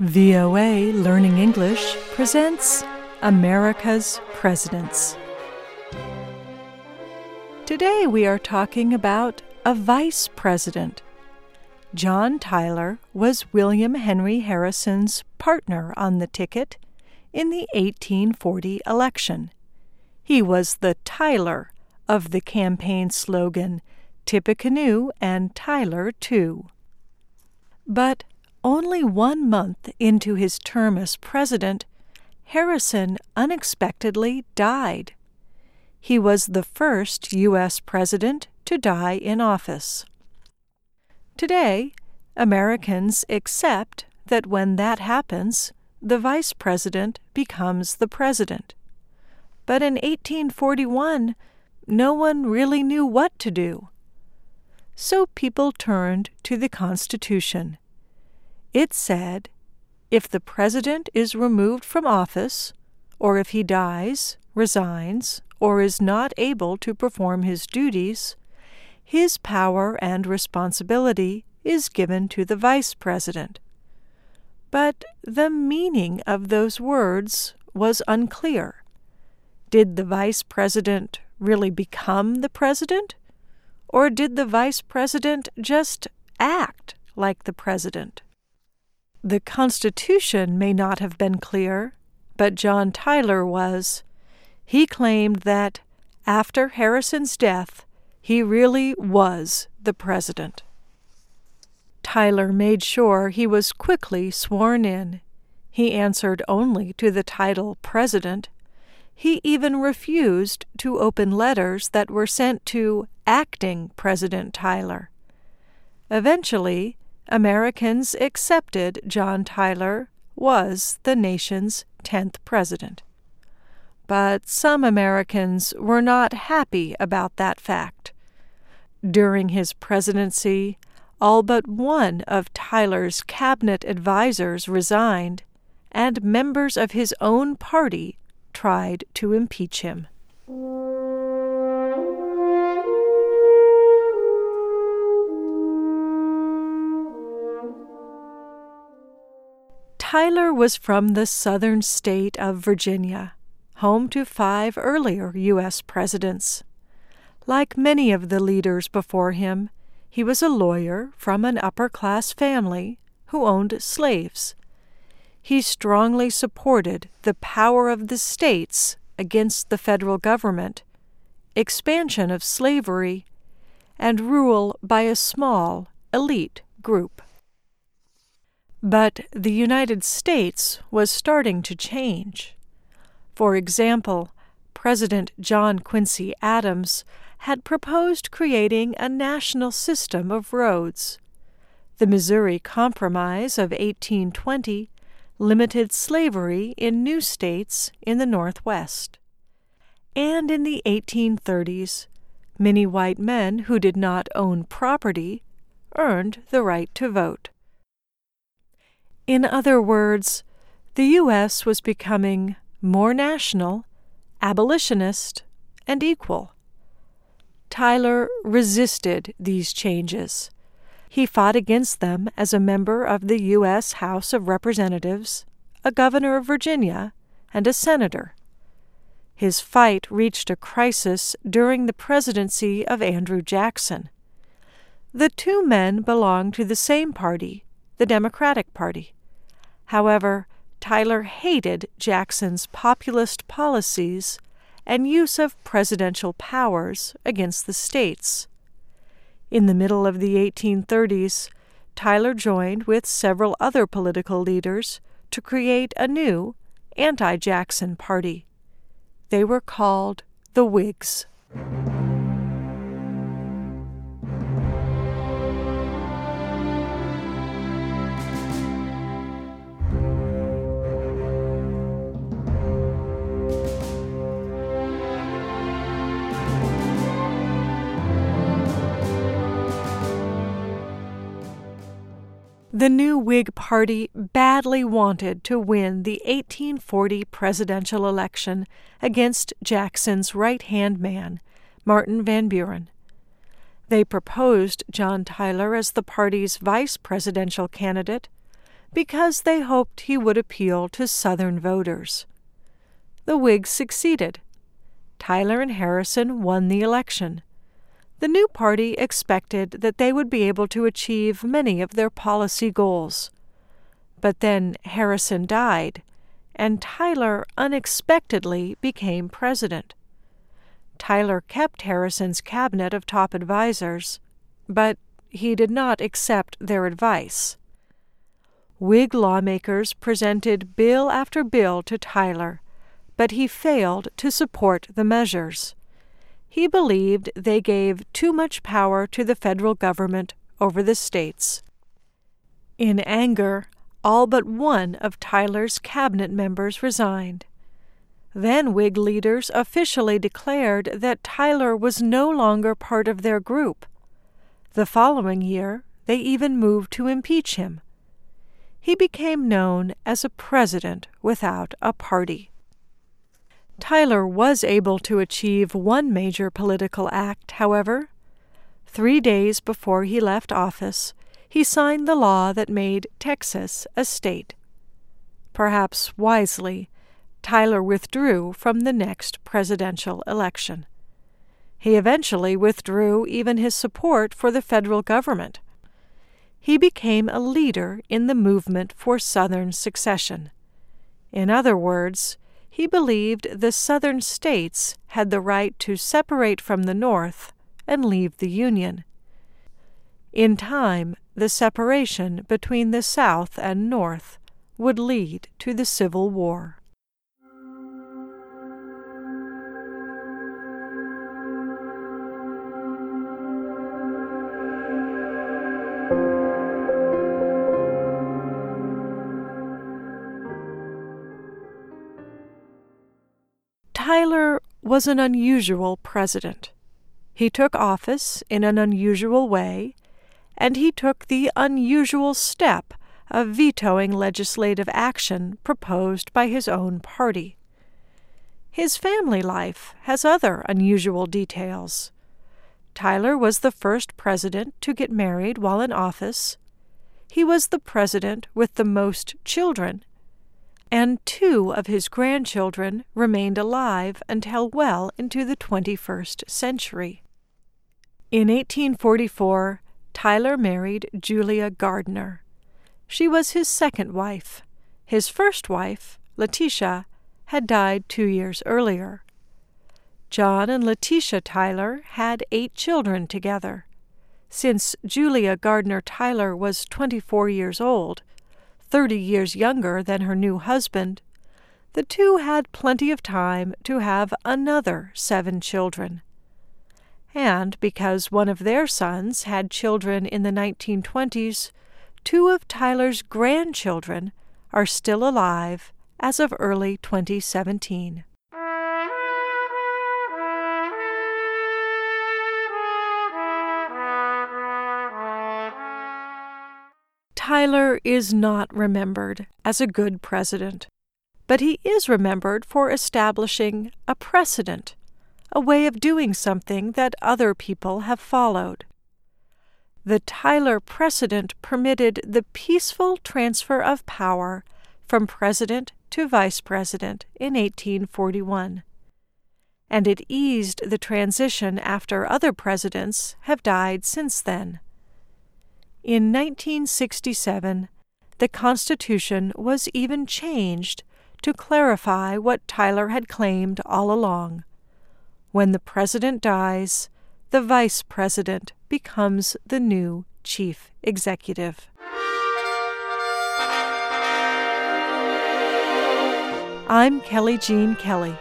VOA Learning English presents America's Presidents. Today we are talking about a vice president. John Tyler was William Henry Harrison's partner on the ticket in the 1840 election. He was the Tyler of the campaign slogan Tippecanoe and Tyler too. But only one month into his term as president, Harrison unexpectedly died. He was the first U.S. president to die in office. Today, Americans accept that when that happens, the vice president becomes the president. But in 1841, no one really knew what to do. So people turned to the Constitution it said if the president is removed from office, or if he dies, resigns, or is not able to perform his duties, his power and responsibility is given to the vice president. But the meaning of those words was unclear. Did the vice president really become the president? Or did the vice president just act like the president? The Constitution may not have been clear, but John Tyler was. He claimed that, after Harrison's death, he really was the president. Tyler made sure he was quickly sworn in. He answered only to the title President. He even refused to open letters that were sent to acting President Tyler. Eventually, Americans accepted John Tyler was the nation's 10th president. But some Americans were not happy about that fact. During his presidency, all but one of Tyler's cabinet advisers resigned, and members of his own party tried to impeach him. Tyler was from the southern state of Virginia, home to five earlier U.S. presidents. Like many of the leaders before him, he was a lawyer from an upper class family who owned slaves. He strongly supported the power of the states against the federal government, expansion of slavery, and rule by a small, elite group. But the United States was starting to change. For example, President John Quincy Adams had proposed creating a national system of roads. The Missouri Compromise of 1820 limited slavery in new states in the Northwest. And in the 1830s, many white men who did not own property earned the right to vote. In other words, the U.S. was becoming more national, abolitionist, and equal. Tyler resisted these changes. He fought against them as a member of the U.S. House of Representatives, a governor of Virginia, and a senator. His fight reached a crisis during the presidency of Andrew Jackson. The two men belonged to the same party, the Democratic Party. However, Tyler hated Jackson's populist policies and use of presidential powers against the states. In the middle of the 1830s, Tyler joined with several other political leaders to create a new anti Jackson party. They were called the Whigs. The new Whig Party badly wanted to win the 1840 presidential election against Jackson's right hand man, Martin Van Buren. They proposed John Tyler as the party's vice presidential candidate, because they hoped he would appeal to Southern voters. The Whigs succeeded. Tyler and Harrison won the election. The new party expected that they would be able to achieve many of their policy goals. But then Harrison died, and Tyler unexpectedly became president. Tyler kept Harrison's cabinet of top advisers, but he did not accept their advice. Whig lawmakers presented bill after bill to Tyler, but he failed to support the measures. He believed they gave too much power to the federal government over the states. In anger, all but one of Tyler's cabinet members resigned. Then Whig leaders officially declared that Tyler was no longer part of their group. The following year, they even moved to impeach him. He became known as a president without a party. Tyler was able to achieve one major political act, however. Three days before he left office, he signed the law that made Texas a state. Perhaps wisely, Tyler withdrew from the next presidential election. He eventually withdrew even his support for the federal government. He became a leader in the movement for Southern secession. In other words, he believed the Southern states had the right to separate from the North and leave the Union. In time, the separation between the South and North would lead to the Civil War. Was an unusual president. He took office in an unusual way and he took the unusual step of vetoing legislative action proposed by his own party. His family life has other unusual details. Tyler was the first president to get married while in office. He was the president with the most children, and two of his grandchildren remained alive until well into the 21st century. In 1844, Tyler married Julia Gardiner. She was his second wife. His first wife, Letitia, had died two years earlier. John and Letitia Tyler had eight children together. Since Julia Gardiner Tyler was 24 years old, 30 years younger than her new husband, the two had plenty of time to have another seven children and because one of their sons had children in the 1920s, two of Tyler's grandchildren are still alive as of early 2017. Tyler is not remembered as a good president, but he is remembered for establishing a precedent a way of doing something that other people have followed. The Tyler precedent permitted the peaceful transfer of power from president to vice president in 1841, and it eased the transition after other presidents have died since then. In 1967, the Constitution was even changed to clarify what Tyler had claimed all along when the president dies, the vice president becomes the new chief executive. I'm Kelly Jean Kelly.